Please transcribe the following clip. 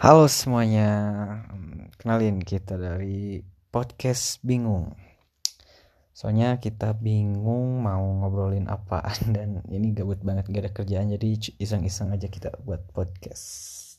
Halo semuanya, kenalin kita dari podcast bingung. Soalnya kita bingung mau ngobrolin apaan dan ini gabut banget gak ada kerjaan jadi iseng-iseng aja kita buat podcast.